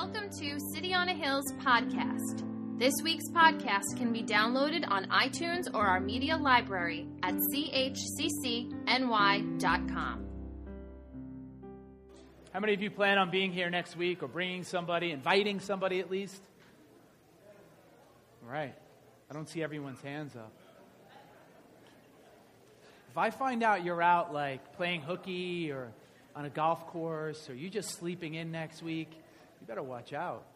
Welcome to City on a Hill's podcast. This week's podcast can be downloaded on iTunes or our media library at chccny.com. How many of you plan on being here next week or bringing somebody, inviting somebody at least? All right. I don't see everyone's hands up. If I find out you're out like playing hooky or on a golf course or you just sleeping in next week, better watch out.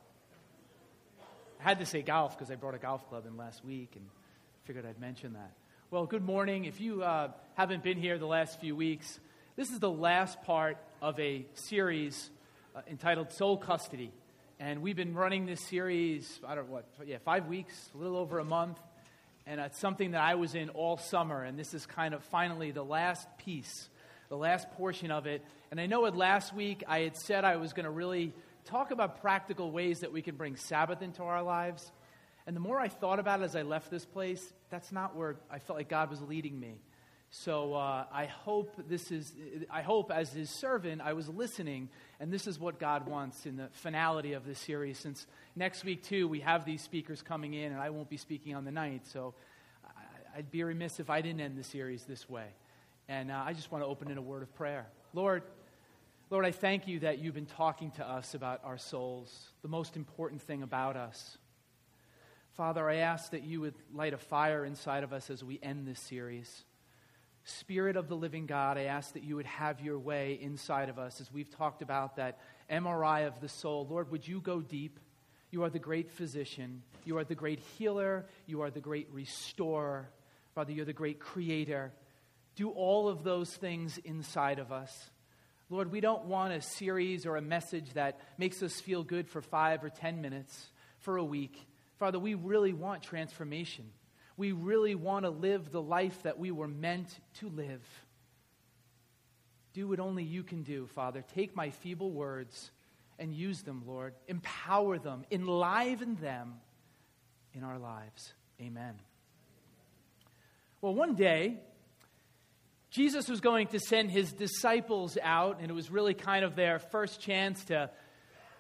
I had to say golf because I brought a golf club in last week and figured I'd mention that. Well, good morning. If you uh, haven't been here the last few weeks, this is the last part of a series uh, entitled Soul Custody. And we've been running this series, I don't know what, yeah, five weeks, a little over a month. And it's something that I was in all summer. And this is kind of finally the last piece, the last portion of it. And I know it last week I had said I was going to really talk about practical ways that we can bring Sabbath into our lives. And the more I thought about it as I left this place, that's not where I felt like God was leading me. So uh, I hope this is, I hope as his servant, I was listening, and this is what God wants in the finality of this series. Since next week, too, we have these speakers coming in, and I won't be speaking on the night. So I'd be remiss if I didn't end the series this way. And uh, I just want to open in a word of prayer. Lord, Lord, I thank you that you've been talking to us about our souls, the most important thing about us. Father, I ask that you would light a fire inside of us as we end this series. Spirit of the living God, I ask that you would have your way inside of us as we've talked about that MRI of the soul. Lord, would you go deep? You are the great physician. You are the great healer. You are the great restorer. Father, you're the great creator. Do all of those things inside of us. Lord, we don't want a series or a message that makes us feel good for five or ten minutes, for a week. Father, we really want transformation. We really want to live the life that we were meant to live. Do what only you can do, Father. Take my feeble words and use them, Lord. Empower them, enliven them in our lives. Amen. Well, one day, Jesus was going to send his disciples out, and it was really kind of their first chance to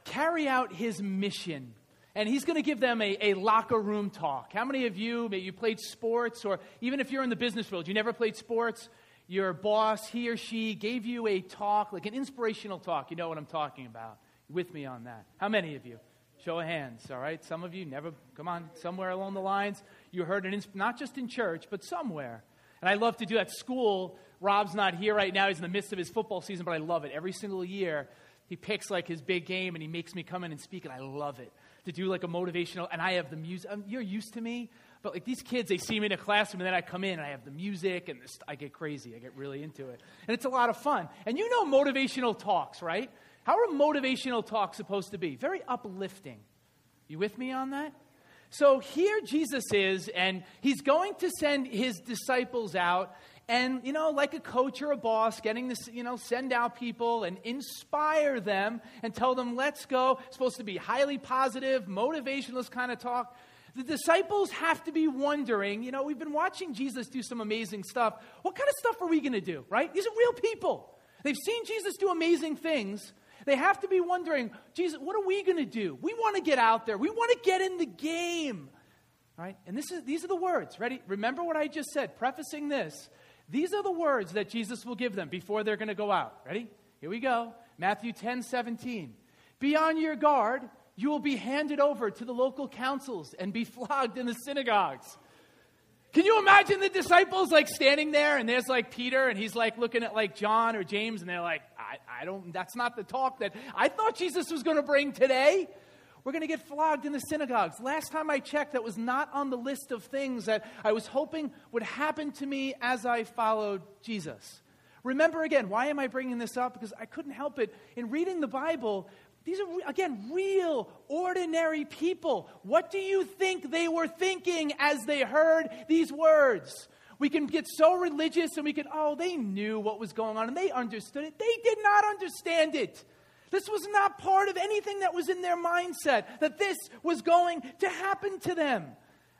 carry out his mission. And he's going to give them a, a locker room talk. How many of you, maybe you played sports, or even if you're in the business world, you never played sports, your boss, he or she, gave you a talk, like an inspirational talk. You know what I'm talking about. With me on that. How many of you? Show of hands, all right? Some of you never, come on, somewhere along the lines, you heard an, not just in church, but somewhere. And I love to do that. School, Rob's not here right now. He's in the midst of his football season, but I love it. Every single year, he picks like his big game and he makes me come in and speak, and I love it. To do like a motivational, and I have the music. Um, you're used to me, but like these kids, they see me in a classroom, and then I come in and I have the music, and this, I get crazy. I get really into it. And it's a lot of fun. And you know motivational talks, right? How are motivational talks supposed to be? Very uplifting. You with me on that? So here Jesus is, and he's going to send his disciples out. And, you know, like a coach or a boss, getting to, you know, send out people and inspire them and tell them, let's go. It's supposed to be highly positive, motivational kind of talk. The disciples have to be wondering, you know, we've been watching Jesus do some amazing stuff. What kind of stuff are we going to do, right? These are real people. They've seen Jesus do amazing things. They have to be wondering, Jesus, what are we going to do? We want to get out there. We want to get in the game. Right? And this is, these are the words. Ready? Remember what I just said, prefacing this. These are the words that Jesus will give them before they're going to go out. Ready? Here we go. Matthew 10 17. Be on your guard. You will be handed over to the local councils and be flogged in the synagogues. Can you imagine the disciples like standing there and there's like Peter and he's like looking at like John or James and they're like, I, I don't, that's not the talk that I thought Jesus was going to bring today. We're going to get flogged in the synagogues. Last time I checked, that was not on the list of things that I was hoping would happen to me as I followed Jesus. Remember again, why am I bringing this up? Because I couldn't help it. In reading the Bible, these are, again, real, ordinary people. What do you think they were thinking as they heard these words? We can get so religious and we can, oh, they knew what was going on and they understood it. They did not understand it. This was not part of anything that was in their mindset, that this was going to happen to them.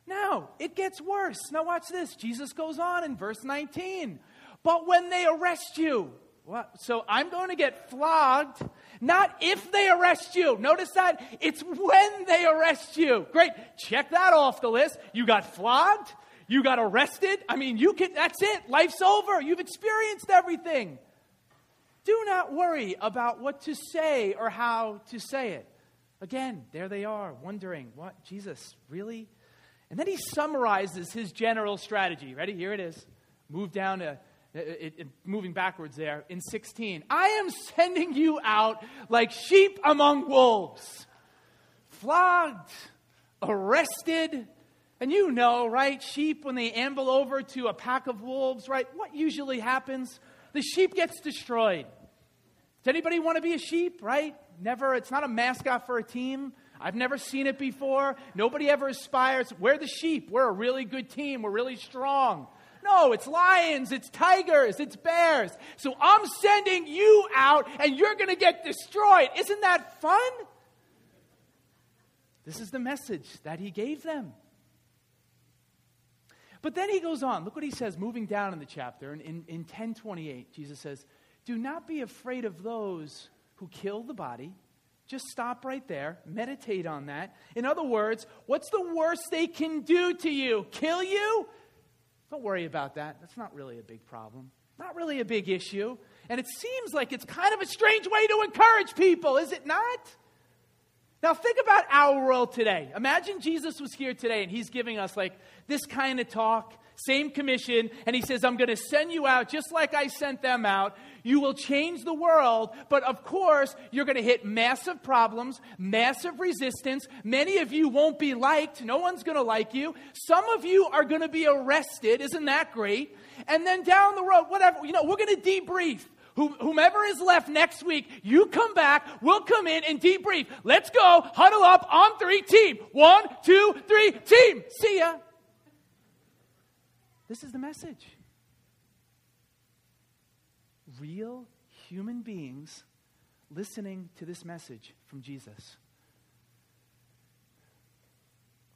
Now, it gets worse. Now, watch this. Jesus goes on in verse 19. But when they arrest you, what? So I'm going to get flogged Not if they arrest you. Notice that? It's when they arrest you. Great. Check that off the list. You got flogged. You got arrested. I mean, you can, that's it. Life's over. You've experienced everything. Do not worry about what to say or how to say it. Again, there they are, wondering, what, Jesus, really? And then he summarizes his general strategy. Ready? Here it is. Move down to, it, it, moving backwards there in 16. I am sending you out like sheep among wolves, flogged, arrested. And you know, right? Sheep, when they amble over to a pack of wolves, right? What usually happens? The sheep gets destroyed. Does anybody want to be a sheep, right? Never, it's not a mascot for a team. I've never seen it before. Nobody ever aspires. We're the sheep. We're a really good team. We're really strong. No, it's lions, it's tigers, it's bears. So I'm sending you out and you're going to get destroyed. Isn't that fun? This is the message that he gave them. But then he goes on. Look what he says, moving down in the chapter. In, in, in 1028, Jesus says, Do not be afraid of those who kill the body just stop right there, meditate on that. In other words, what's the worst they can do to you? Kill you? Don't worry about that. That's not really a big problem, not really a big issue. And it seems like it's kind of a strange way to encourage people, is it not? Now, think about our world today. Imagine Jesus was here today and he's giving us like this kind of talk same commission, and he says, I'm going to send you out just like I sent them out. You will change the world, but of course, you're going to hit massive problems, massive resistance. Many of you won't be liked. No one's going to like you. Some of you are going to be arrested. Isn't that great? And then down the road, whatever, you know, we're going to debrief. Whomever is left next week, you come back, we'll come in and debrief. Let's go, huddle up on three, team. One, two, three, team. See ya. This is the message. Real human beings listening to this message from Jesus.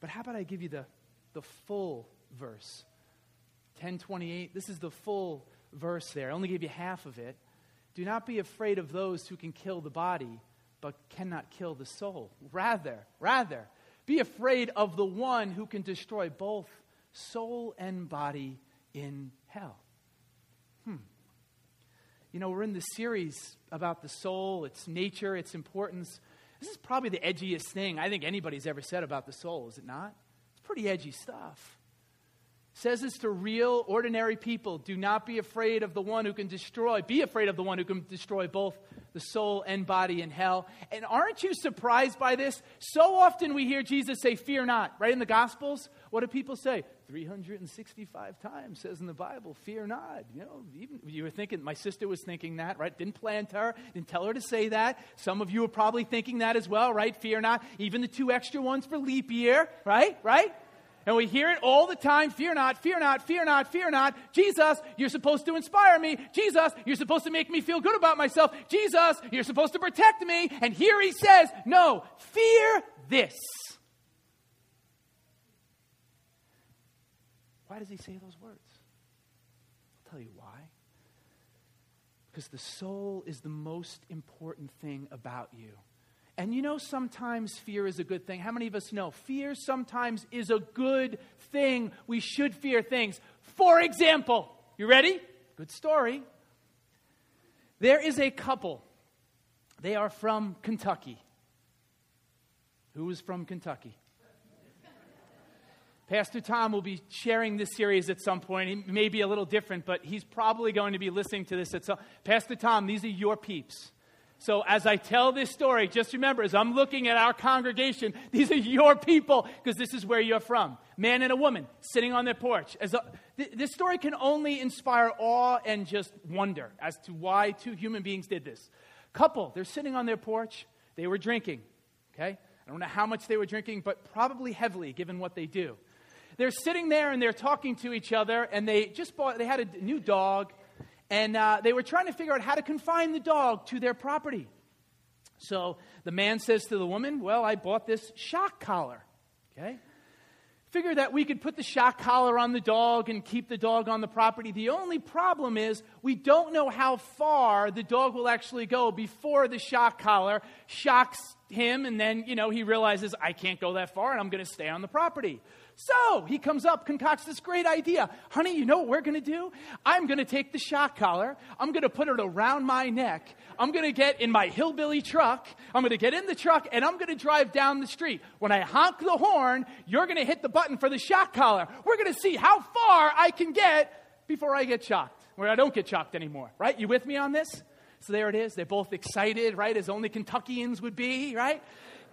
But how about I give you the, the full verse? 1028, this is the full verse there. I only gave you half of it. Do not be afraid of those who can kill the body, but cannot kill the soul. Rather, rather, be afraid of the one who can destroy both soul and body in hell. Hmm. You know, we're in this series about the soul, its nature, its importance. This is probably the edgiest thing I think anybody's ever said about the soul, is it not? It's pretty edgy stuff says this to real, ordinary people. Do not be afraid of the one who can destroy. Be afraid of the one who can destroy both the soul and body in hell. And aren't you surprised by this? So often we hear Jesus say, Fear not, right in the Gospels. What do people say? 365 times says in the Bible, fear not. You know, even you were thinking, my sister was thinking that, right? Didn't plant her, didn't tell her to say that. Some of you are probably thinking that as well, right? Fear not. Even the two extra ones for leap year, right? Right? And we hear it all the time fear not, fear not, fear not, fear not. Jesus, you're supposed to inspire me. Jesus, you're supposed to make me feel good about myself. Jesus, you're supposed to protect me. And here he says, no, fear this. Why does he say those words? I'll tell you why. Because the soul is the most important thing about you. And you know, sometimes fear is a good thing. How many of us know? Fear sometimes is a good thing. We should fear things. For example, you ready? Good story. There is a couple. They are from Kentucky. Who is from Kentucky? Pastor Tom will be sharing this series at some point. It may be a little different, but he's probably going to be listening to this at some. Pastor Tom, these are your peeps. So as I tell this story, just remember, as I'm looking at our congregation, these are your people because this is where you're from. Man and a woman sitting on their porch. As a, th- this story can only inspire awe and just wonder as to why two human beings did this. Couple, they're sitting on their porch. They were drinking. Okay, I don't know how much they were drinking, but probably heavily given what they do. They're sitting there and they're talking to each other, and they just bought. They had a new dog and uh, they were trying to figure out how to confine the dog to their property. So the man says to the woman, Well, I bought this shock collar. Okay? figure that we could put the shock collar on the dog and keep the dog on the property. The only problem is we don't know how far the dog will actually go before the shock collar shocks him, and then, you know, he realizes, I can't go that far and I'm going to stay on the property. So he comes up, concocts this great idea. Honey, you know what we're going to do? I'm going to take the shock collar, I'm going to put it around my neck, I'm going to get in my hillbilly truck, I'm going to get in the truck, and I'm going to drive down the street. When I honk the horn, you're going to hit the button for the shock collar. We're going to see how far I can get before I get shocked, where I don't get shocked anymore, right? You with me on this? So there it is. They're both excited, right? As only Kentuckians would be, right?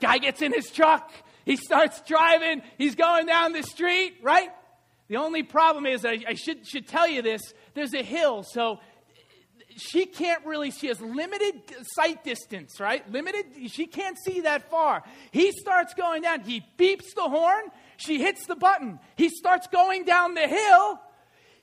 Guy gets in his truck. He starts driving. He's going down the street, right? The only problem is, I, I should, should tell you this there's a hill, so she can't really, she has limited sight distance, right? Limited, she can't see that far. He starts going down. He beeps the horn. She hits the button. He starts going down the hill.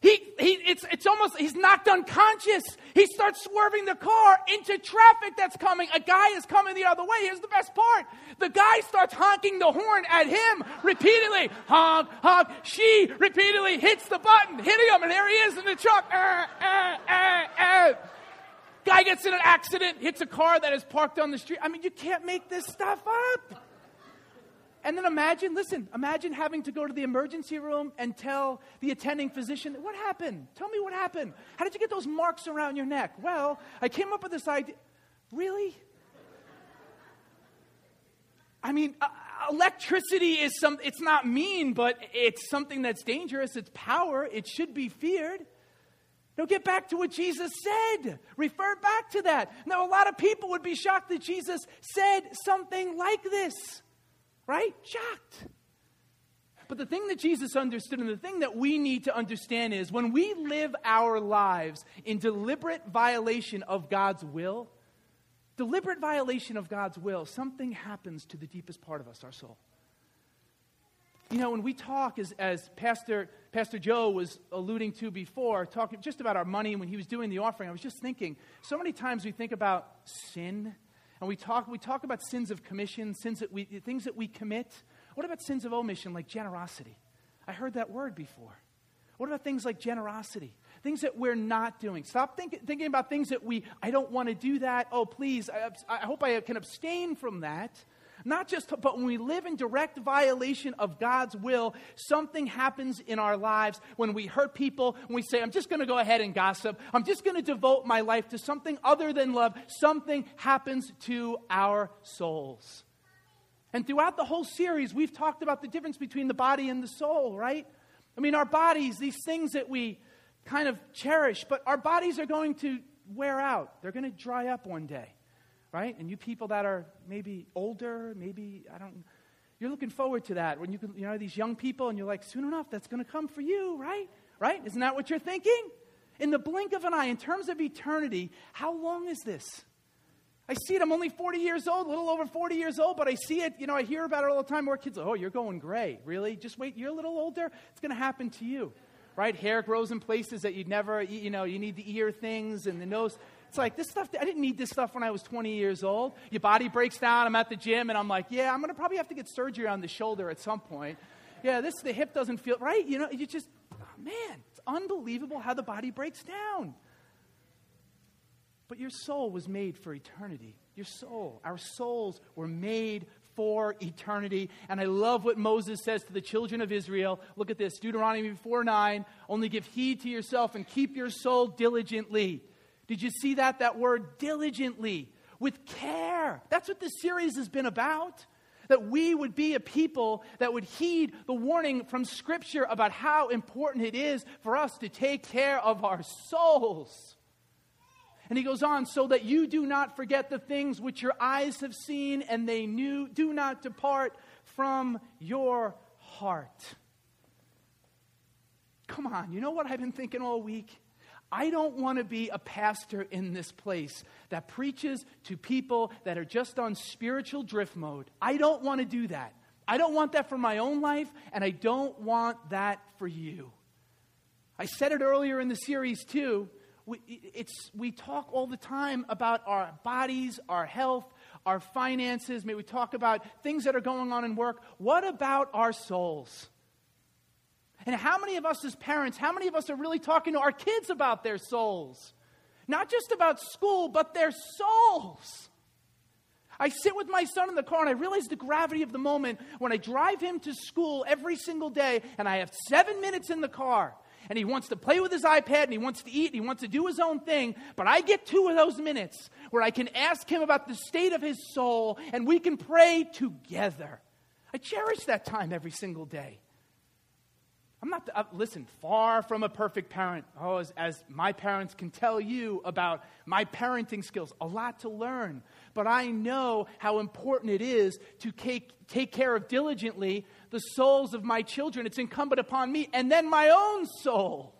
He, he, it's, it's almost, he's knocked unconscious. He starts swerving the car into traffic that's coming. A guy is coming the other way. Here's the best part. The guy starts honking the horn at him repeatedly. Honk, honk. She repeatedly hits the button, hitting him, and there he is in the truck. Uh, uh, uh. Guy gets in an accident, hits a car that is parked on the street. I mean, you can't make this stuff up. And then imagine, listen, imagine having to go to the emergency room and tell the attending physician, what happened? Tell me what happened. How did you get those marks around your neck? Well, I came up with this idea. Really? I mean, uh, electricity is some, it's not mean, but it's something that's dangerous. It's power. It should be feared. Now get back to what Jesus said. Refer back to that. Now, a lot of people would be shocked that Jesus said something like this right? Shocked. But the thing that Jesus understood and the thing that we need to understand is when we live our lives in deliberate violation of God's will, deliberate violation of God's will, something happens to the deepest part of us, our soul. You know, when we talk, as, as Pastor, Pastor Joe was alluding to before, talking just about our money, when he was doing the offering, I was just thinking so many times we think about sin and we talk, we talk about sins of commission, sins that we, things that we commit. What about sins of omission, like generosity? I heard that word before. What about things like generosity? Things that we're not doing. Stop think, thinking about things that we, I don't want to do that. Oh, please, I, I hope I can abstain from that. Not just, but when we live in direct violation of God's will, something happens in our lives when we hurt people, when we say, I'm just going to go ahead and gossip, I'm just going to devote my life to something other than love, something happens to our souls. And throughout the whole series, we've talked about the difference between the body and the soul, right? I mean, our bodies, these things that we kind of cherish, but our bodies are going to wear out. They're going to dry up one day right? And you people that are maybe older, maybe, I don't, you're looking forward to that. When you, can, you know, these young people, and you're like, soon enough, that's going to come for you, right? Right? Isn't that what you're thinking? In the blink of an eye, in terms of eternity, how long is this? I see it. I'm only 40 years old, a little over 40 years old, but I see it. You know, I hear about it all the time. More kids, oh, you're going gray. Really? Just wait. You're a little older. It's going to happen to you, right? Hair grows in places that you'd never, you know, you need the ear things and the nose. It's like, this stuff, I didn't need this stuff when I was 20 years old. Your body breaks down. I'm at the gym and I'm like, yeah, I'm going to probably have to get surgery on the shoulder at some point. Yeah, this, the hip doesn't feel right. You know, you just, oh, man, it's unbelievable how the body breaks down. But your soul was made for eternity. Your soul, our souls were made for eternity. And I love what Moses says to the children of Israel. Look at this Deuteronomy 4 9. Only give heed to yourself and keep your soul diligently. Did you see that? That word diligently, with care. That's what this series has been about. That we would be a people that would heed the warning from Scripture about how important it is for us to take care of our souls. And he goes on, so that you do not forget the things which your eyes have seen and they knew, do not depart from your heart. Come on, you know what I've been thinking all week? I don't want to be a pastor in this place that preaches to people that are just on spiritual drift mode. I don't want to do that. I don't want that for my own life, and I don't want that for you. I said it earlier in the series, too. We, it's, we talk all the time about our bodies, our health, our finances. Maybe we talk about things that are going on in work. What about our souls? And how many of us as parents, how many of us are really talking to our kids about their souls? Not just about school, but their souls. I sit with my son in the car and I realize the gravity of the moment when I drive him to school every single day and I have seven minutes in the car and he wants to play with his iPad and he wants to eat and he wants to do his own thing. But I get two of those minutes where I can ask him about the state of his soul and we can pray together. I cherish that time every single day. I'm not, uh, listen, far from a perfect parent. Oh, as, as, my parents can tell you about my parenting skills, a lot to learn. But I know how important it is to take, take care of diligently the souls of my children. It's incumbent upon me and then my own soul.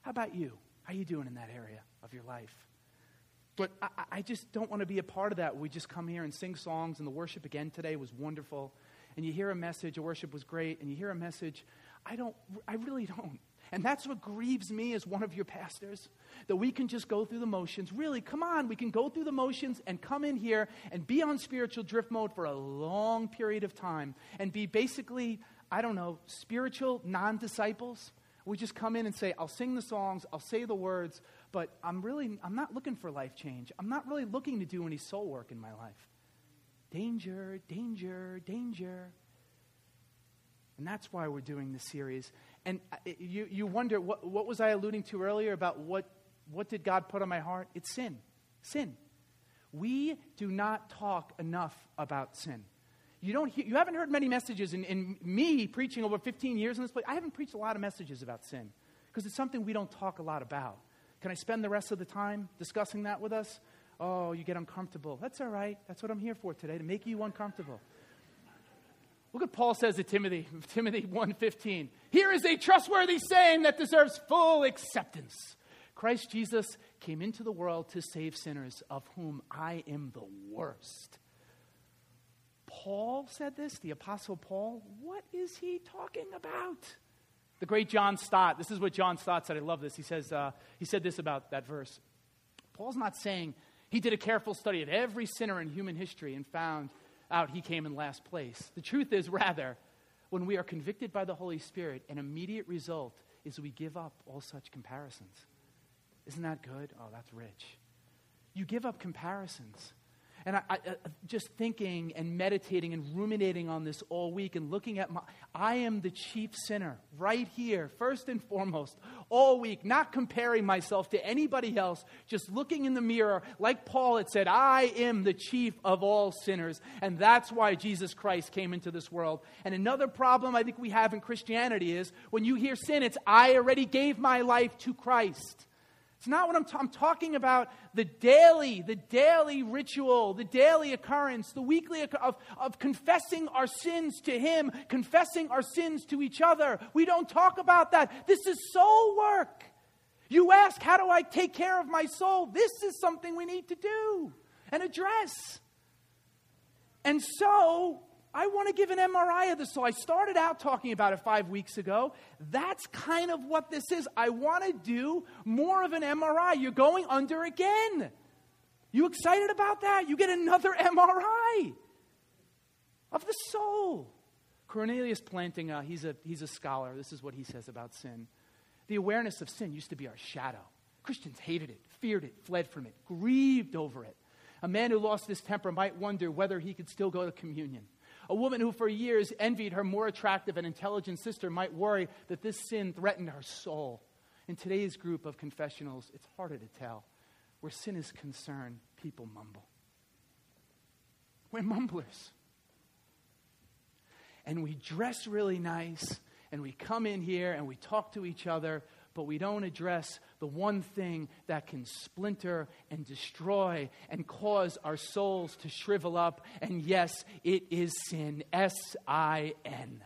How about you? How are you doing in that area of your life? But I, I just don't want to be a part of that. We just come here and sing songs, and the worship again today was wonderful. And you hear a message, the worship was great, and you hear a message I don't, I really don't. And that's what grieves me as one of your pastors, that we can just go through the motions. Really, come on, we can go through the motions and come in here and be on spiritual drift mode for a long period of time and be basically, I don't know, spiritual non disciples. We just come in and say, I'll sing the songs, I'll say the words, but I'm really, I'm not looking for life change. I'm not really looking to do any soul work in my life. Danger, danger, danger. And that's why we're doing this series. And uh, you, you wonder, what, what was I alluding to earlier about what, what did God put on my heart? It's sin. Sin. We do not talk enough about sin. You, don't you haven't heard many messages in, in me preaching over 15 years in this place. I haven't preached a lot of messages about sin because it's something we don't talk a lot about. Can I spend the rest of the time discussing that with us? Oh, you get uncomfortable. That's all right. That's what I'm here for today, to make you uncomfortable. Look what Paul says to Timothy, Timothy 1:15. Here is a trustworthy saying that deserves full acceptance. Christ Jesus came into the world to save sinners, of whom I am the worst. Paul said this, the apostle Paul. What is he talking about? The great John Stott. This is what John Stott said. I love this. He says uh, he said this about that verse. Paul's not saying he did a careful study of every sinner in human history and found out he came in last place. The truth is, rather, when we are convicted by the Holy Spirit, an immediate result is we give up all such comparisons. Isn't that good? Oh, that's rich. You give up comparisons. And I, I, uh, just thinking and meditating and ruminating on this all week and looking at my, I am the chief sinner right here, first and foremost, all week, not comparing myself to anybody else, just looking in the mirror. Like Paul had said, I am the chief of all sinners. And that's why Jesus Christ came into this world. And another problem I think we have in Christianity is when you hear sin, it's, I already gave my life to Christ. It's not what I'm, t- I'm talking about. The daily, the daily ritual, the daily occurrence, the weekly of, of confessing our sins to Him, confessing our sins to each other. We don't talk about that. This is soul work. You ask, how do I take care of my soul? This is something we need to do and address. And so, I want to give an MRI of this. So I started out talking about it five weeks ago. That's kind of what this is. I want to do more of an MRI. You're going under again. You excited about that? You get another MRI of the soul. Cornelius Plantinga, he's a, he's a scholar. This is what he says about sin. The awareness of sin used to be our shadow. Christians hated it, feared it, fled from it, grieved over it. A man who lost his temper might wonder whether he could still go to communion. A woman who for years envied her more attractive and intelligent sister might worry that this sin threatened her soul. In today's group of confessionals, it's harder to tell. Where sin is concerned, people mumble. We're mumblers. And we dress really nice, and we come in here and we talk to each other, but we don't address the one thing that can splinter and destroy and cause our souls to shrivel up. And yes, it is sin. S I N.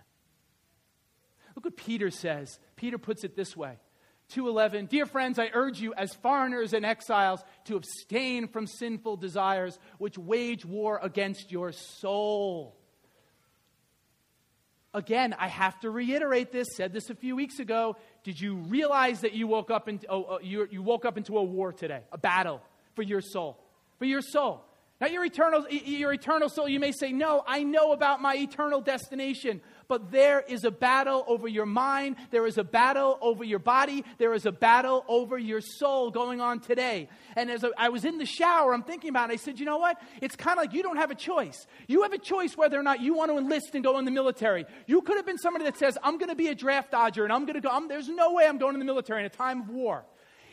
Look what Peter says. Peter puts it this way 2:11 Dear friends I urge you as foreigners and exiles to abstain from sinful desires which wage war against your soul Again, I have to reiterate this, said this a few weeks ago. Did you realize that you woke up, into, oh, oh, you, you woke up into a war today, a battle for your soul? For your soul. Not your eternal, your eternal soul. You may say, No, I know about my eternal destination. But there is a battle over your mind. There is a battle over your body. There is a battle over your soul going on today. And as I was in the shower, I'm thinking about it. I said, You know what? It's kind of like you don't have a choice. You have a choice whether or not you want to enlist and go in the military. You could have been somebody that says, I'm going to be a draft dodger and I'm going to go. I'm, there's no way I'm going in the military in a time of war.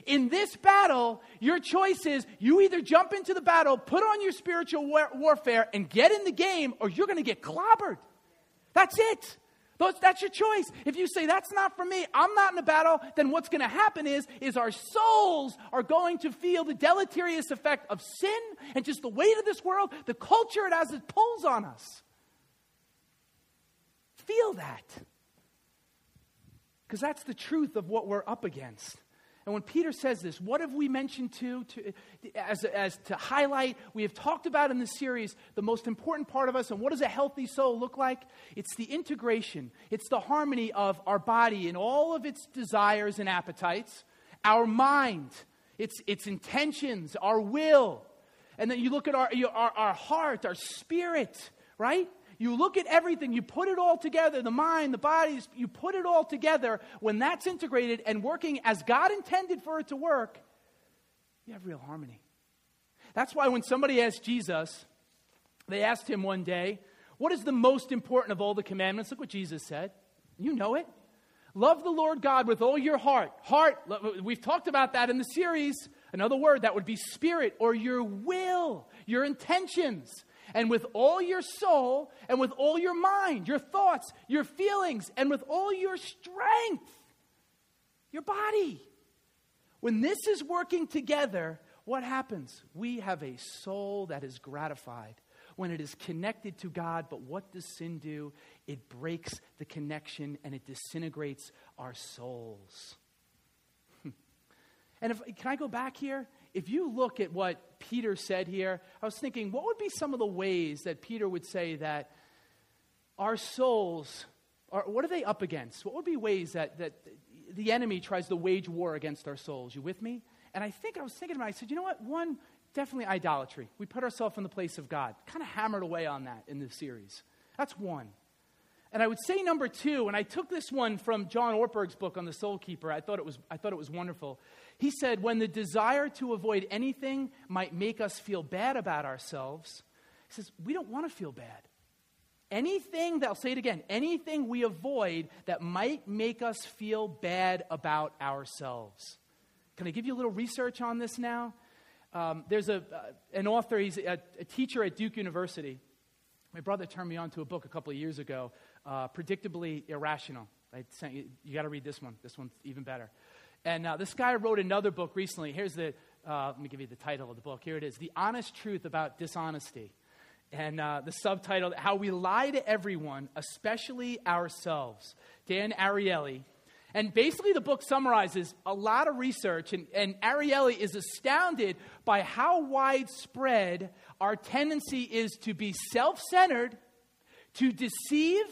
In this battle, your choice is you either jump into the battle, put on your spiritual war- warfare, and get in the game, or you're going to get clobbered. That's it. That's your choice. If you say that's not for me, I'm not in a battle, then what's going to happen is, is our souls are going to feel the deleterious effect of sin and just the weight of this world, the culture it has, it pulls on us. Feel that. Because that's the truth of what we're up against. And when Peter says this, what have we mentioned to, to as, as to highlight? We have talked about in this series the most important part of us and what does a healthy soul look like? It's the integration, it's the harmony of our body and all of its desires and appetites, our mind, its, its intentions, our will. And then you look at our, our, our heart, our spirit, right? You look at everything, you put it all together the mind, the body, you put it all together. When that's integrated and working as God intended for it to work, you have real harmony. That's why when somebody asked Jesus, they asked him one day, What is the most important of all the commandments? Look what Jesus said. You know it. Love the Lord God with all your heart. Heart, we've talked about that in the series. Another word that would be spirit or your will, your intentions and with all your soul, and with all your mind, your thoughts, your feelings, and with all your strength, your body. When this is working together, what happens? We have a soul that is gratified when it is connected to God. But what does sin do? It breaks the connection and it disintegrates our souls. and if, can I go back here? If you look at what Peter said here, I was thinking, what would be some of the ways that Peter would say that our souls are, what are they up against? What would be ways that, that the enemy tries to wage war against our souls? You with me? And I think I was thinking about it, I said, you know what? One, definitely idolatry. We put ourselves in the place of God. Kind of hammered away on that in this series. That's one. And I would say number two, and I took this one from John Ortberg's book on the Soul Keeper. I thought it was, I thought it was wonderful. He said, when the desire to avoid anything might make us feel bad about ourselves, he says, we don't want to feel bad. Anything, that, I'll say it again, anything we avoid that might make us feel bad about ourselves. Can I give you a little research on this now? Um, there's a, uh, an author, he's a, a, teacher at Duke University. My brother turned me on to a book a couple of years ago, uh, Predictably Irrational. I sent you, you got to read this one. This one's even better. And uh, this guy wrote another book recently. Here's the, uh, let me give you the title of the book. Here it is The Honest Truth About Dishonesty. And uh, the subtitle, How We Lie to Everyone, Especially Ourselves. Dan Ariely. And basically, the book summarizes a lot of research, and, and Ariely is astounded by how widespread our tendency is to be self centered, to deceive,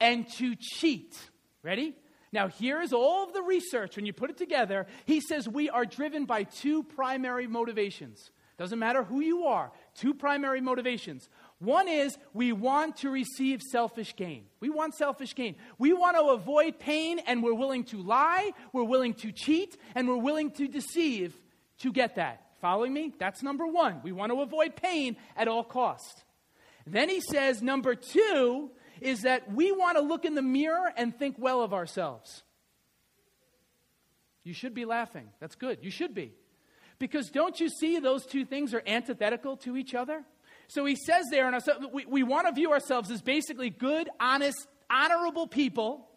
and to cheat. Ready? Now, here's all of the research. When you put it together, he says we are driven by two primary motivations. Doesn't matter who you are, two primary motivations. One is we want to receive selfish gain. We want selfish gain. We want to avoid pain, and we're willing to lie, we're willing to cheat, and we're willing to deceive to get that. Following me? That's number one. We want to avoid pain at all costs. Then he says, number two, is that we want to look in the mirror and think well of ourselves. You should be laughing. That's good. You should be. Because don't you see those two things are antithetical to each other? So he says there, and we, we want to view ourselves as basically good, honest, honorable people.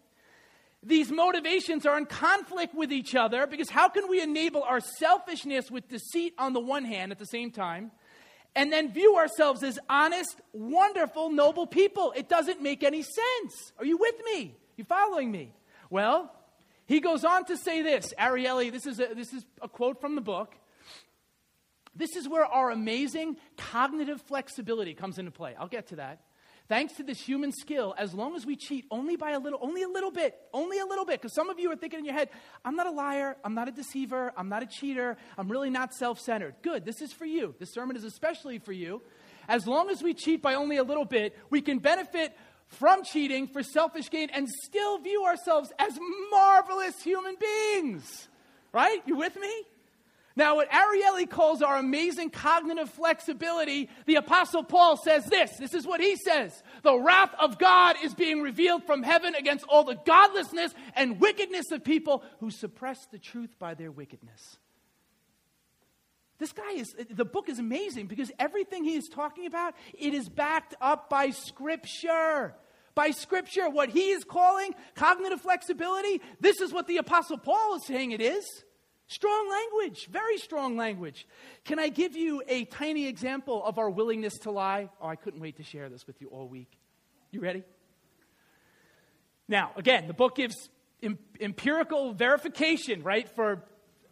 These motivations are in conflict with each other because how can we enable our selfishness with deceit on the one hand at the same time? And then view ourselves as honest, wonderful, noble people. It doesn't make any sense. Are you with me? You following me? Well, he goes on to say this. Ariely, this is a, this is a quote from the book. This is where our amazing cognitive flexibility comes into play. I'll get to that. Thanks to this human skill, as long as we cheat only by a little, only a little bit, only a little bit, because some of you are thinking in your head, I'm not a liar, I'm not a deceiver, I'm not a cheater, I'm really not self centered. Good, this is for you. This sermon is especially for you. As long as we cheat by only a little bit, we can benefit from cheating for selfish gain and still view ourselves as marvelous human beings. Right? You with me? Now, what Ariely calls our amazing cognitive flexibility, the Apostle Paul says this. This is what he says The wrath of God is being revealed from heaven against all the godlessness and wickedness of people who suppress the truth by their wickedness. This guy is, the book is amazing because everything he is talking about, it is backed up by Scripture. By Scripture, what he is calling cognitive flexibility, this is what the Apostle Paul is saying it is. Strong language, very strong language. Can I give you a tiny example of our willingness to lie? Oh, I couldn't wait to share this with you all week. You ready? Now, again, the book gives em- empirical verification, right, for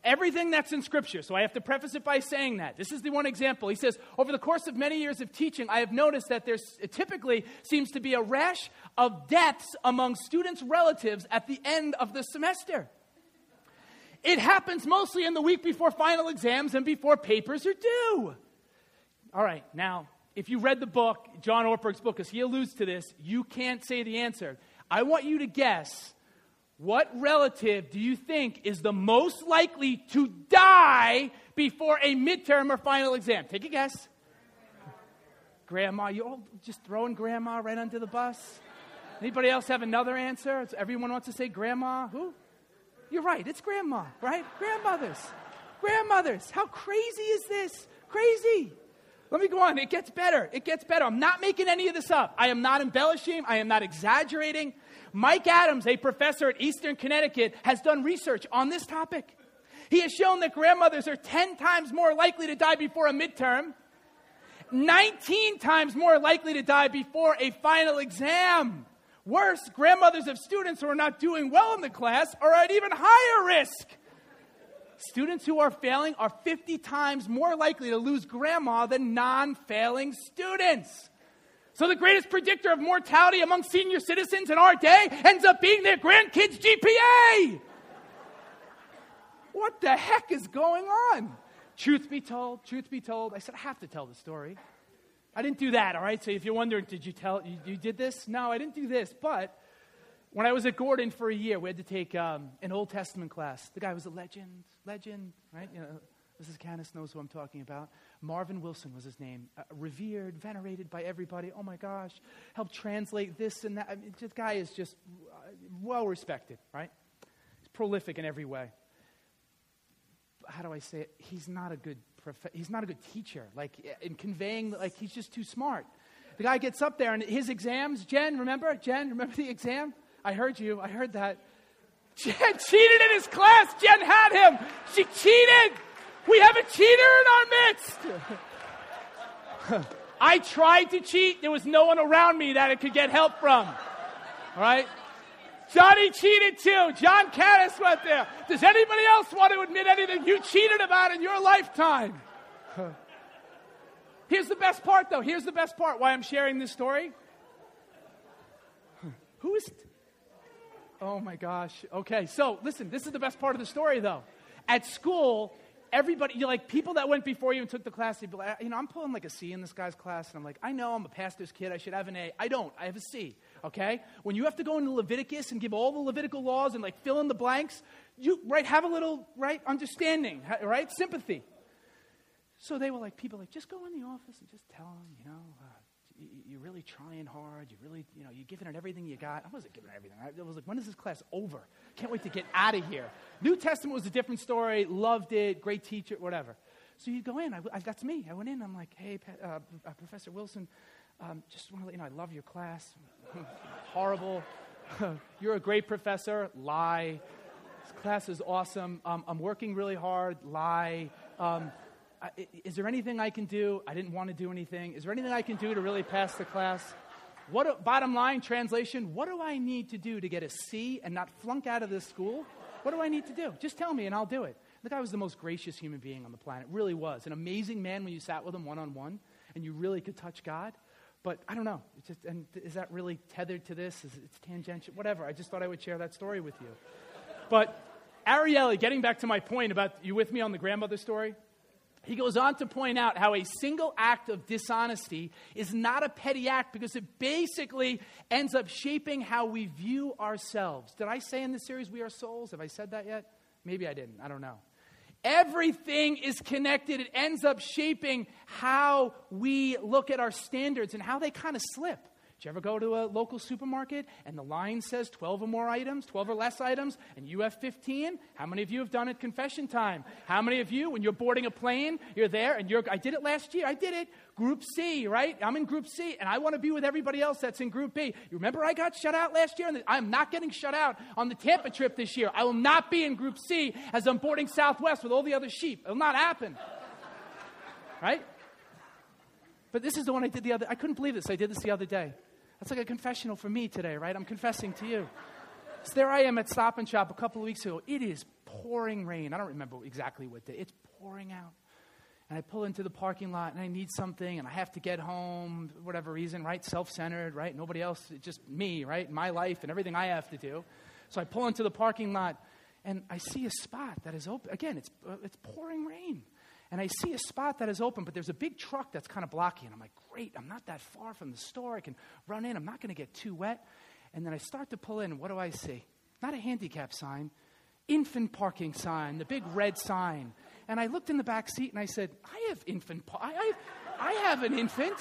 everything that's in Scripture. So I have to preface it by saying that. This is the one example. He says, Over the course of many years of teaching, I have noticed that there typically seems to be a rash of deaths among students' relatives at the end of the semester. It happens mostly in the week before final exams and before papers are due. All right, now, if you read the book, John Ortberg's book, because he alludes to this, you can't say the answer. I want you to guess what relative do you think is the most likely to die before a midterm or final exam? Take a guess. Grandma, you all just throwing grandma right under the bus? Anybody else have another answer? Everyone wants to say grandma. Who? You're right, it's grandma, right? Grandmothers. Grandmothers. How crazy is this? Crazy. Let me go on. It gets better. It gets better. I'm not making any of this up. I am not embellishing. I am not exaggerating. Mike Adams, a professor at Eastern Connecticut, has done research on this topic. He has shown that grandmothers are 10 times more likely to die before a midterm, 19 times more likely to die before a final exam. Worse, grandmothers of students who are not doing well in the class are at even higher risk. Students who are failing are 50 times more likely to lose grandma than non failing students. So, the greatest predictor of mortality among senior citizens in our day ends up being their grandkids' GPA. What the heck is going on? Truth be told, truth be told, I said, I have to tell the story. I didn't do that, all right? So if you're wondering, did you tell, you, you did this? No, I didn't do this. But when I was at Gordon for a year, we had to take um, an Old Testament class. The guy was a legend, legend, right? You know, Mrs. Canis knows who I'm talking about. Marvin Wilson was his name. Uh, revered, venerated by everybody. Oh my gosh. Helped translate this and that. I mean, this guy is just uh, well respected, right? He's prolific in every way. How do I say it? He's not a good he's not a good teacher. Like in conveying, like he's just too smart. The guy gets up there and his exams, Jen, remember? Jen, remember the exam? I heard you. I heard that. Jen cheated in his class. Jen had him. She cheated. We have a cheater in our midst. I tried to cheat. There was no one around me that I could get help from. All right? Johnny cheated too. John Caddis went there. Does anybody else want to admit anything you cheated about in your lifetime? Here's the best part, though. Here's the best part why I'm sharing this story. Who is. Oh my gosh. Okay, so listen, this is the best part of the story, though. At school, everybody, you like people that went before you and took the class, they'd be like, you know, I'm pulling like a C in this guy's class, and I'm like, I know I'm a pastor's kid, I should have an A. I don't, I have a C, okay? When you have to go into Leviticus and give all the Levitical laws and like fill in the blanks, you, right, have a little, right, understanding, right, sympathy. So they were like, people like, just go in the office and just tell them, you know, uh, you're really trying hard. You really, you know, you're giving it everything you got. I wasn't giving it everything. I was like, when is this class over? Can't wait to get out of here. New Testament was a different story. Loved it. Great teacher, whatever. So you go in. I, I, that's me. I went in. I'm like, hey, uh, uh, Professor Wilson, um, just want to let you know, I love your class. Horrible. you're a great professor. Lie. This class is awesome. Um, I'm working really hard. Lie. Um, is there anything I can do? I didn't want to do anything. Is there anything I can do to really pass the class? What, bottom line, translation, what do I need to do to get a C and not flunk out of this school? What do I need to do? Just tell me and I'll do it. The guy was the most gracious human being on the planet, really was. An amazing man when you sat with him one on one and you really could touch God. But I don't know. It's just, and is that really tethered to this? Is it's tangential? Whatever. I just thought I would share that story with you. But Ariely, getting back to my point about you with me on the grandmother story, he goes on to point out how a single act of dishonesty is not a petty act because it basically ends up shaping how we view ourselves. Did I say in this series we are souls? Have I said that yet? Maybe I didn't. I don't know. Everything is connected. It ends up shaping how we look at our standards and how they kind of slip. You ever go to a local supermarket and the line says 12 or more items, 12 or less items, and you have 15? How many of you have done it confession time? How many of you, when you're boarding a plane, you're there and you're, I did it last year, I did it. Group C, right? I'm in Group C, and I want to be with everybody else that's in Group B. You remember I got shut out last year? And I'm not getting shut out on the Tampa trip this year. I will not be in Group C as I'm boarding Southwest with all the other sheep. It will not happen. right? But this is the one I did the other. I couldn't believe this. I did this the other day. That's like a confessional for me today, right? I'm confessing to you. So there I am at Stop and Shop a couple of weeks ago. It is pouring rain. I don't remember exactly what day. It's pouring out. And I pull into the parking lot and I need something and I have to get home, whatever reason, right? Self centered, right? Nobody else, just me, right? My life and everything I have to do. So I pull into the parking lot and I see a spot that is open. Again, it's, uh, it's pouring rain and I see a spot that is open, but there's a big truck that's kind of blocking. And I'm like, great, I'm not that far from the store. I can run in, I'm not going to get too wet. And then I start to pull in, what do I see? Not a handicap sign, infant parking sign, the big red sign. And I looked in the back seat and I said, I have infant, I, I, I have an infant.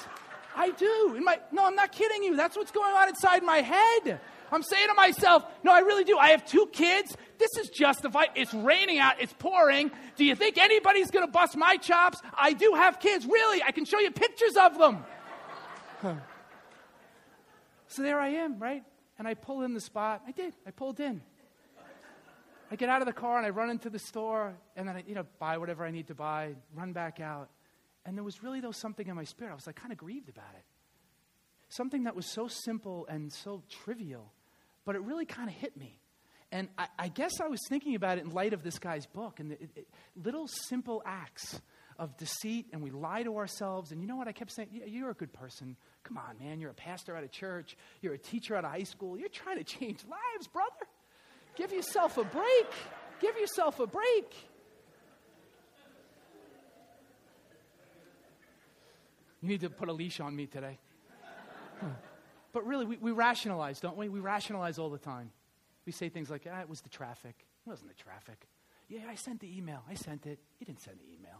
I do. In my, no, I'm not kidding you. That's what's going on inside my head. I'm saying to myself, no, I really do. I have two kids. This is justified. It's raining out. It's pouring. Do you think anybody's going to bust my chops? I do have kids. Really? I can show you pictures of them. Huh. So there I am, right? And I pull in the spot. I did. I pulled in. I get out of the car and I run into the store and then I, you know, buy whatever I need to buy, run back out. And there was really, though, something in my spirit. I was like kind of grieved about it. Something that was so simple and so trivial but it really kind of hit me. And I, I, guess I was thinking about it in light of this guy's book and the, it, it, little simple acts of deceit, and we lie to ourselves. And you know what? I kept saying, yeah, You're a good person. Come on, man. You're a pastor at a church, you're a teacher at a high school. You're trying to change lives, brother. Give yourself a break. Give yourself a break. You need to put a leash on me today. But really, we, we rationalize, don't we? We rationalize all the time. We say things like, ah, it was the traffic. It wasn't the traffic. Yeah, I sent the email. I sent it. You didn't send the email.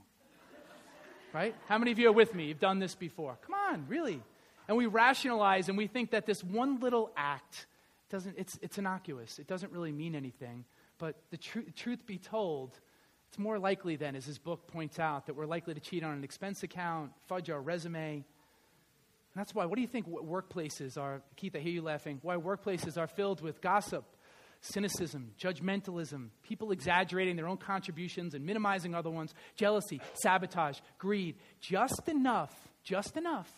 right? How many of you are with me? You've done this before. Come on, really. And we rationalize and we think that this one little act doesn't, it's, it's innocuous. It doesn't really mean anything. But the tr- truth be told, it's more likely then, as his book points out, that we're likely to cheat on an expense account, fudge our resume, that's why, what do you think workplaces are? Keith, I hear you laughing. Why workplaces are filled with gossip, cynicism, judgmentalism, people exaggerating their own contributions and minimizing other ones, jealousy, sabotage, greed. Just enough, just enough,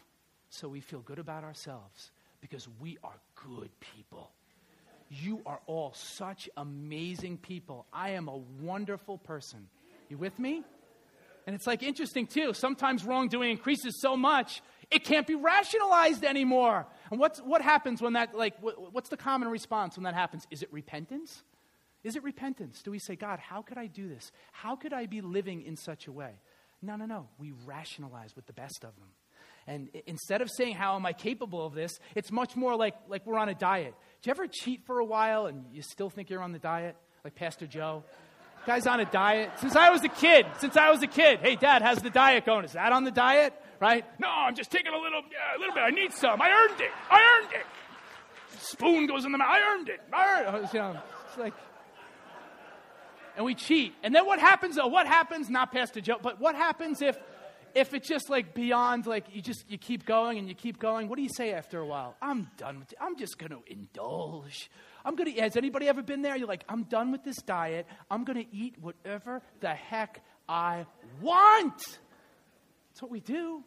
so we feel good about ourselves because we are good people. You are all such amazing people. I am a wonderful person. You with me? And it's like interesting too. Sometimes wrongdoing increases so much it can't be rationalized anymore. And what's, what happens when that, like, what, what's the common response when that happens? Is it repentance? Is it repentance? Do we say, God, how could I do this? How could I be living in such a way? No, no, no. We rationalize with the best of them. And instead of saying, How am I capable of this? it's much more like, like we're on a diet. Do you ever cheat for a while and you still think you're on the diet? Like Pastor Joe? Guy's on a diet. Since I was a kid, since I was a kid, hey, dad, how's the diet going? Is that on the diet? right? No, I'm just taking a little, yeah, a little bit. I need some. I earned it. I earned it. Spoon goes in the mouth. I earned it. I earned it. You know, it's like, and we cheat. And then what happens? Though, what happens? Not Pastor Joe, but what happens if, if it's just like beyond, like you just you keep going and you keep going? What do you say after a while? I'm done with it. I'm just going to indulge. I'm going to. Has anybody ever been there? You're like, I'm done with this diet. I'm going to eat whatever the heck I want. That's what we do.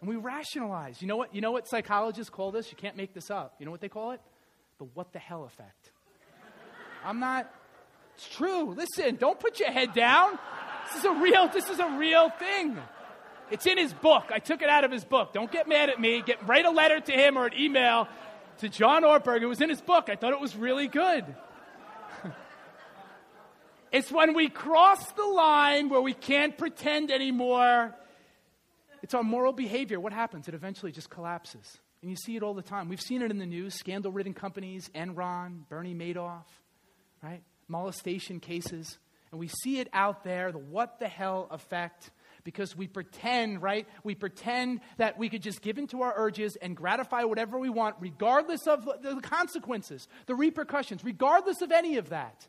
And we rationalize. You know what? You know what psychologists call this? You can't make this up. You know what they call it? The what the hell effect. I'm not it's true. Listen, don't put your head down. This is a real this is a real thing. It's in his book. I took it out of his book. Don't get mad at me. Get write a letter to him or an email to John Ortberg. It was in his book. I thought it was really good. it's when we cross the line where we can't pretend anymore. It's our moral behavior. What happens? It eventually just collapses. And you see it all the time. We've seen it in the news scandal ridden companies, Enron, Bernie Madoff, right? Molestation cases. And we see it out there, the what the hell effect because we pretend, right? We pretend that we could just give in to our urges and gratify whatever we want, regardless of the consequences, the repercussions, regardless of any of that.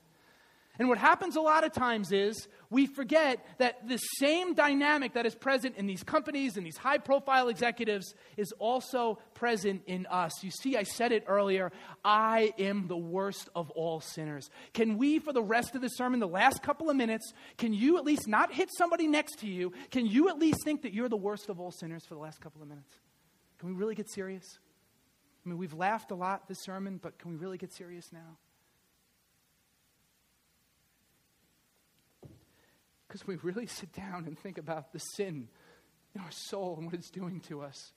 And what happens a lot of times is we forget that the same dynamic that is present in these companies and these high profile executives is also present in us. You see, I said it earlier I am the worst of all sinners. Can we, for the rest of the sermon, the last couple of minutes, can you at least not hit somebody next to you? Can you at least think that you're the worst of all sinners for the last couple of minutes? Can we really get serious? I mean, we've laughed a lot this sermon, but can we really get serious now? Because we really sit down and think about the sin in our soul and what it's doing to us.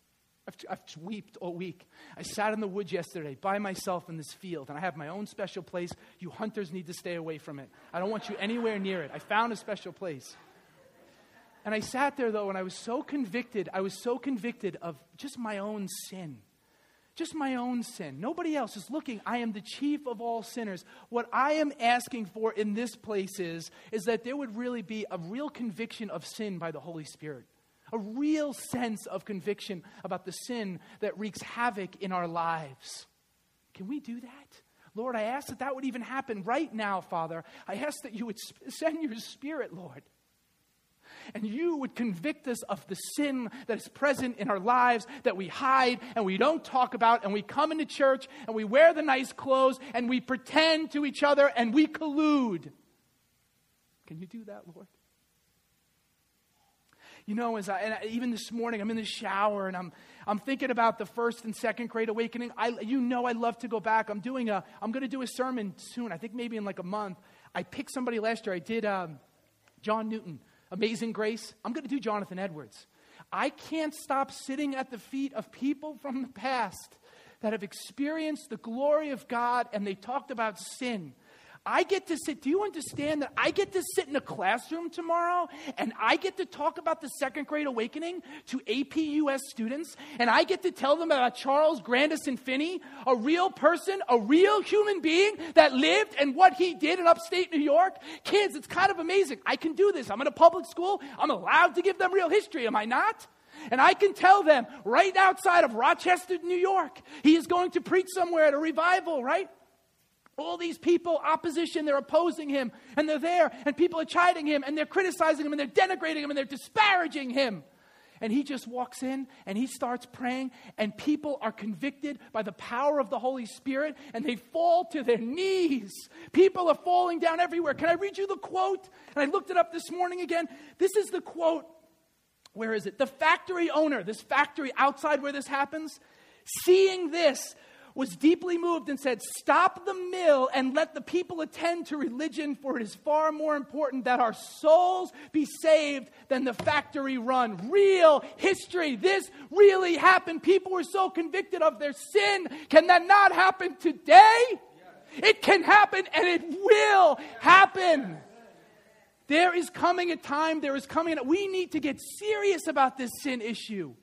I've, I've wept all week. I sat in the woods yesterday by myself in this field, and I have my own special place. You hunters need to stay away from it. I don't want you anywhere near it. I found a special place. And I sat there, though, and I was so convicted. I was so convicted of just my own sin. Just my own sin. Nobody else is looking. I am the chief of all sinners. What I am asking for in this place is, is that there would really be a real conviction of sin by the Holy Spirit. A real sense of conviction about the sin that wreaks havoc in our lives. Can we do that? Lord, I ask that that would even happen right now, Father. I ask that you would send your spirit, Lord and you would convict us of the sin that is present in our lives that we hide and we don't talk about, and we come into church and we wear the nice clothes and we pretend to each other and we collude. Can you do that, Lord? You know, as I, and even this morning, I'm in the shower and I'm, I'm thinking about the first and second Great Awakening. I, you know, I love to go back. I'm doing a, I'm going to do a sermon soon. I think maybe in like a month. I picked somebody last year. I did um, John Newton. Amazing Grace, I'm going to do Jonathan Edwards. I can't stop sitting at the feet of people from the past that have experienced the glory of God and they talked about sin I get to sit, do you understand that I get to sit in a classroom tomorrow and I get to talk about the second Great Awakening to APUS students and I get to tell them about Charles Grandison Finney, a real person, a real human being that lived and what he did in upstate New York? Kids, it's kind of amazing. I can do this. I'm in a public school. I'm allowed to give them real history, am I not? And I can tell them right outside of Rochester, New York, he is going to preach somewhere at a revival, right? All these people, opposition, they're opposing him, and they're there, and people are chiding him, and they're criticizing him, and they're denigrating him, and they're disparaging him. And he just walks in and he starts praying, and people are convicted by the power of the Holy Spirit, and they fall to their knees. People are falling down everywhere. Can I read you the quote? And I looked it up this morning again. This is the quote. Where is it? The factory owner, this factory outside where this happens, seeing this, was deeply moved and said, Stop the mill and let the people attend to religion, for it is far more important that our souls be saved than the factory run. Real history. This really happened. People were so convicted of their sin. Can that not happen today? It can happen and it will happen. There is coming a time, there is coming, a, we need to get serious about this sin issue.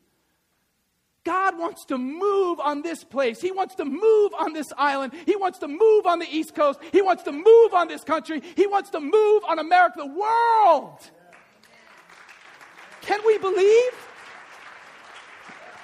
God wants to move on this place. He wants to move on this island. He wants to move on the East Coast. He wants to move on this country. He wants to move on America, the world. Can we believe?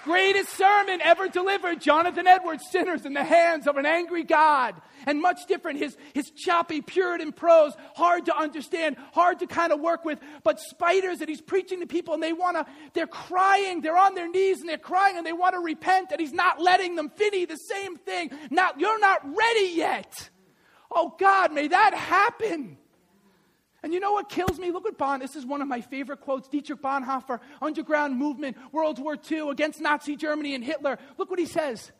Greatest sermon ever delivered, Jonathan Edwards, Sinners in the Hands of an Angry God. And much different, his, his choppy Puritan prose, hard to understand, hard to kind of work with, but spiders that he's preaching to people and they want to, they're crying, they're on their knees and they're crying and they want to repent and he's not letting them. Finney, the same thing. Now, you're not ready yet. Oh God, may that happen. And you know what kills me? Look at Bonn, this is one of my favorite quotes. Dietrich Bonhoeffer, underground movement, World War II, against Nazi Germany and Hitler. Look what he says.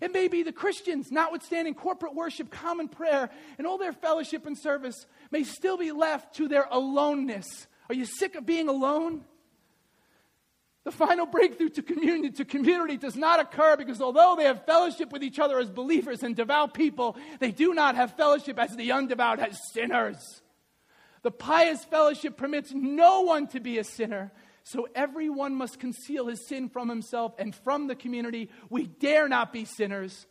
It may be the Christians, notwithstanding corporate worship, common prayer, and all their fellowship and service, may still be left to their aloneness. Are you sick of being alone? The final breakthrough to communion, to community, does not occur because although they have fellowship with each other as believers and devout people, they do not have fellowship as the undevout, as sinners. The pious fellowship permits no one to be a sinner, so everyone must conceal his sin from himself and from the community. We dare not be sinners.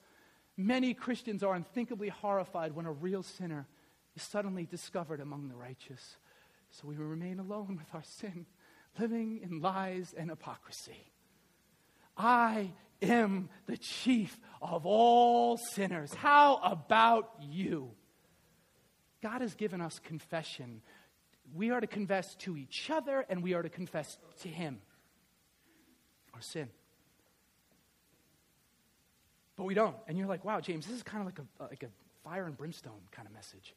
Many Christians are unthinkably horrified when a real sinner is suddenly discovered among the righteous. So we remain alone with our sin living in lies and hypocrisy. I am the chief of all sinners. How about you? God has given us confession. We are to confess to each other and we are to confess to Him our sin. But we don't. And you're like, wow, James, this is kind of like a, like a fire and brimstone kind of message.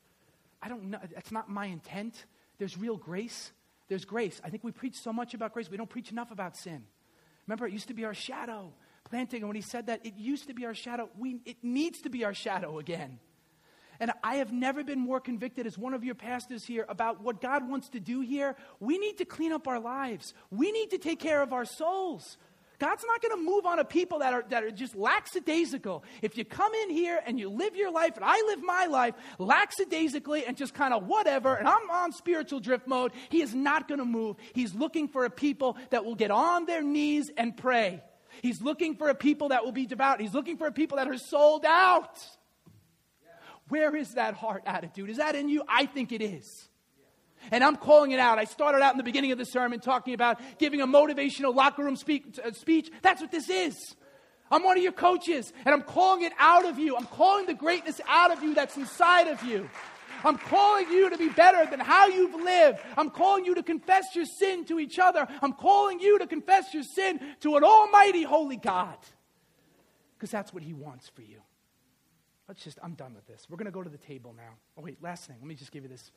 I don't know. That's not my intent. There's real grace. There's grace. I think we preach so much about grace, we don't preach enough about sin. Remember, it used to be our shadow. Plantinga, and when he said that, it used to be our shadow. We, it needs to be our shadow again. And I have never been more convicted as one of your pastors here about what God wants to do here. We need to clean up our lives. We need to take care of our souls. God's not going to move on a people that are, that are just lackadaisical. If you come in here and you live your life, and I live my life lackadaisically and just kind of whatever, and I'm on spiritual drift mode, He is not going to move. He's looking for a people that will get on their knees and pray. He's looking for a people that will be devout. He's looking for a people that are sold out. Where is that heart attitude? Is that in you? I think it is. And I'm calling it out. I started out in the beginning of the sermon talking about giving a motivational locker room speak, uh, speech. That's what this is. I'm one of your coaches, and I'm calling it out of you. I'm calling the greatness out of you that's inside of you. I'm calling you to be better than how you've lived. I'm calling you to confess your sin to each other. I'm calling you to confess your sin to an almighty holy God. Because that's what he wants for you. Let's just, I'm done with this. We're going to go to the table now. Oh, wait, last thing. Let me just give you this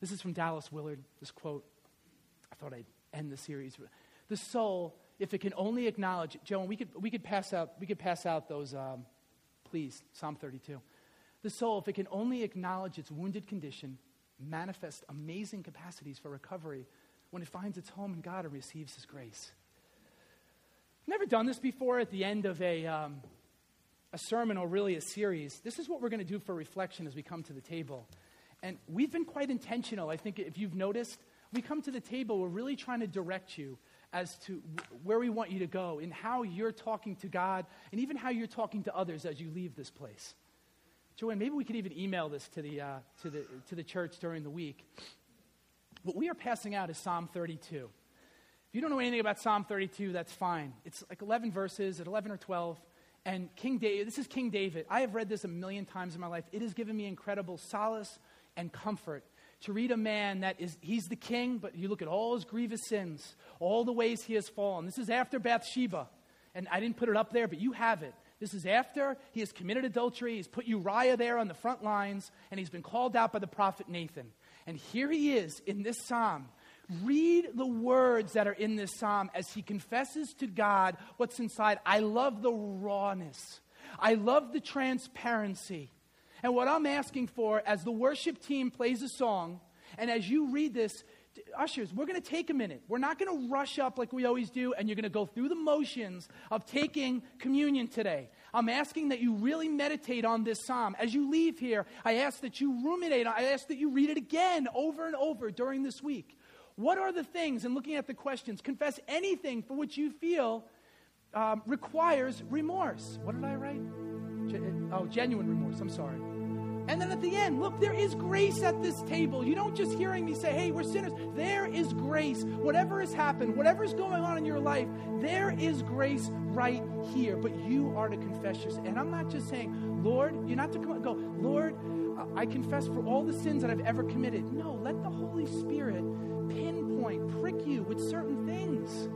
this is from Dallas Willard, this quote. I thought I'd end the series. The soul, if it can only acknowledge, Joe, we could, we could pass out, we could pass out those, um, please, Psalm 32. The soul, if it can only acknowledge its wounded condition, manifests amazing capacities for recovery when it finds its home in God and receives His grace. Never done this before at the end of a, um, a sermon or really a series. This is what we're going to do for reflection as we come to the table. And we've been quite intentional. I think if you've noticed, we come to the table, we're really trying to direct you as to where we want you to go and how you're talking to God and even how you're talking to others as you leave this place. Joanne, maybe we could even email this to the, uh, to the, to the church during the week. What we are passing out is Psalm 32. If you don't know anything about Psalm 32, that's fine. It's like 11 verses at 11 or 12. And King David, this is King David. I have read this a million times in my life. It has given me incredible solace, and comfort to read a man that is, he's the king, but you look at all his grievous sins, all the ways he has fallen. This is after Bathsheba. And I didn't put it up there, but you have it. This is after he has committed adultery. He's put Uriah there on the front lines, and he's been called out by the prophet Nathan. And here he is in this psalm. Read the words that are in this psalm as he confesses to God what's inside. I love the rawness, I love the transparency. And what I'm asking for as the worship team plays a song, and as you read this, ushers, we're going to take a minute. We're not going to rush up like we always do, and you're going to go through the motions of taking communion today. I'm asking that you really meditate on this psalm. As you leave here, I ask that you ruminate. I ask that you read it again over and over during this week. What are the things, and looking at the questions, confess anything for which you feel um, requires remorse. What did I write? oh, genuine remorse. I'm sorry. And then at the end, look, there is grace at this table. You don't just hearing me say, hey, we're sinners. There is grace. Whatever has happened, whatever's going on in your life, there is grace right here. But you are to confess your sin. And I'm not just saying, Lord, you're not to come go, Lord, I confess for all the sins that I've ever committed. No, let the Holy Spirit pinpoint, prick you with certain things.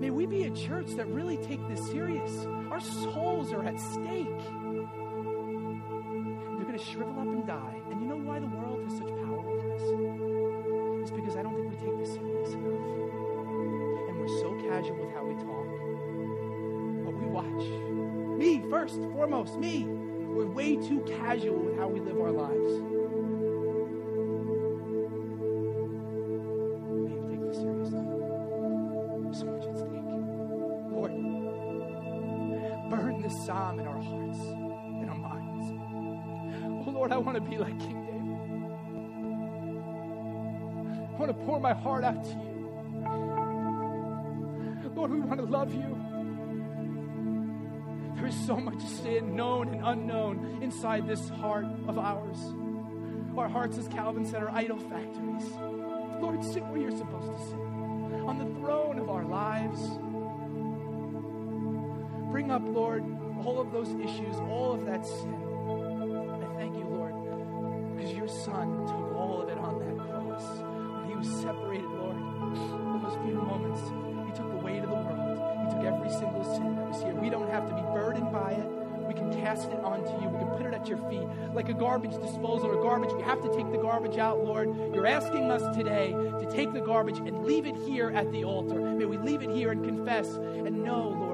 May we be a church that really take this serious. Our souls are at stake They're going to shrivel up and die. And you know why the world has such power over us? It's because I don't think we take this serious enough. And we're so casual with how we talk. But we watch. Me, first, foremost, me. We're way too casual with how we live our lives. To be like King David. I want to pour my heart out to you. Lord, we want to love you. There is so much sin, known and unknown, inside this heart of ours. Our hearts, as Calvin said, are idol factories. Lord, sit where you're supposed to sit, on the throne of our lives. Bring up, Lord, all of those issues, all of that sin. Son took all of it on that cross. He was separated, Lord, for those few moments, he took the weight of the world. He took every single sin that was here. We don't have to be burdened by it. We can cast it onto you. We can put it at your feet like a garbage disposal or garbage. We have to take the garbage out, Lord. You're asking us today to take the garbage and leave it here at the altar. May we leave it here and confess and know, Lord,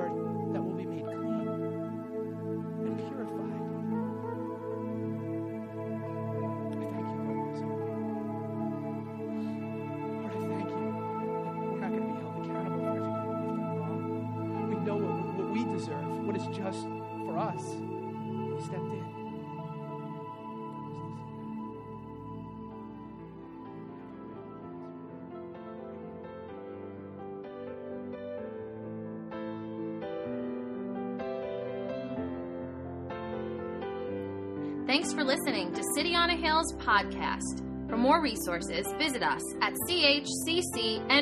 podcast. For more resources, visit us at chccny.com.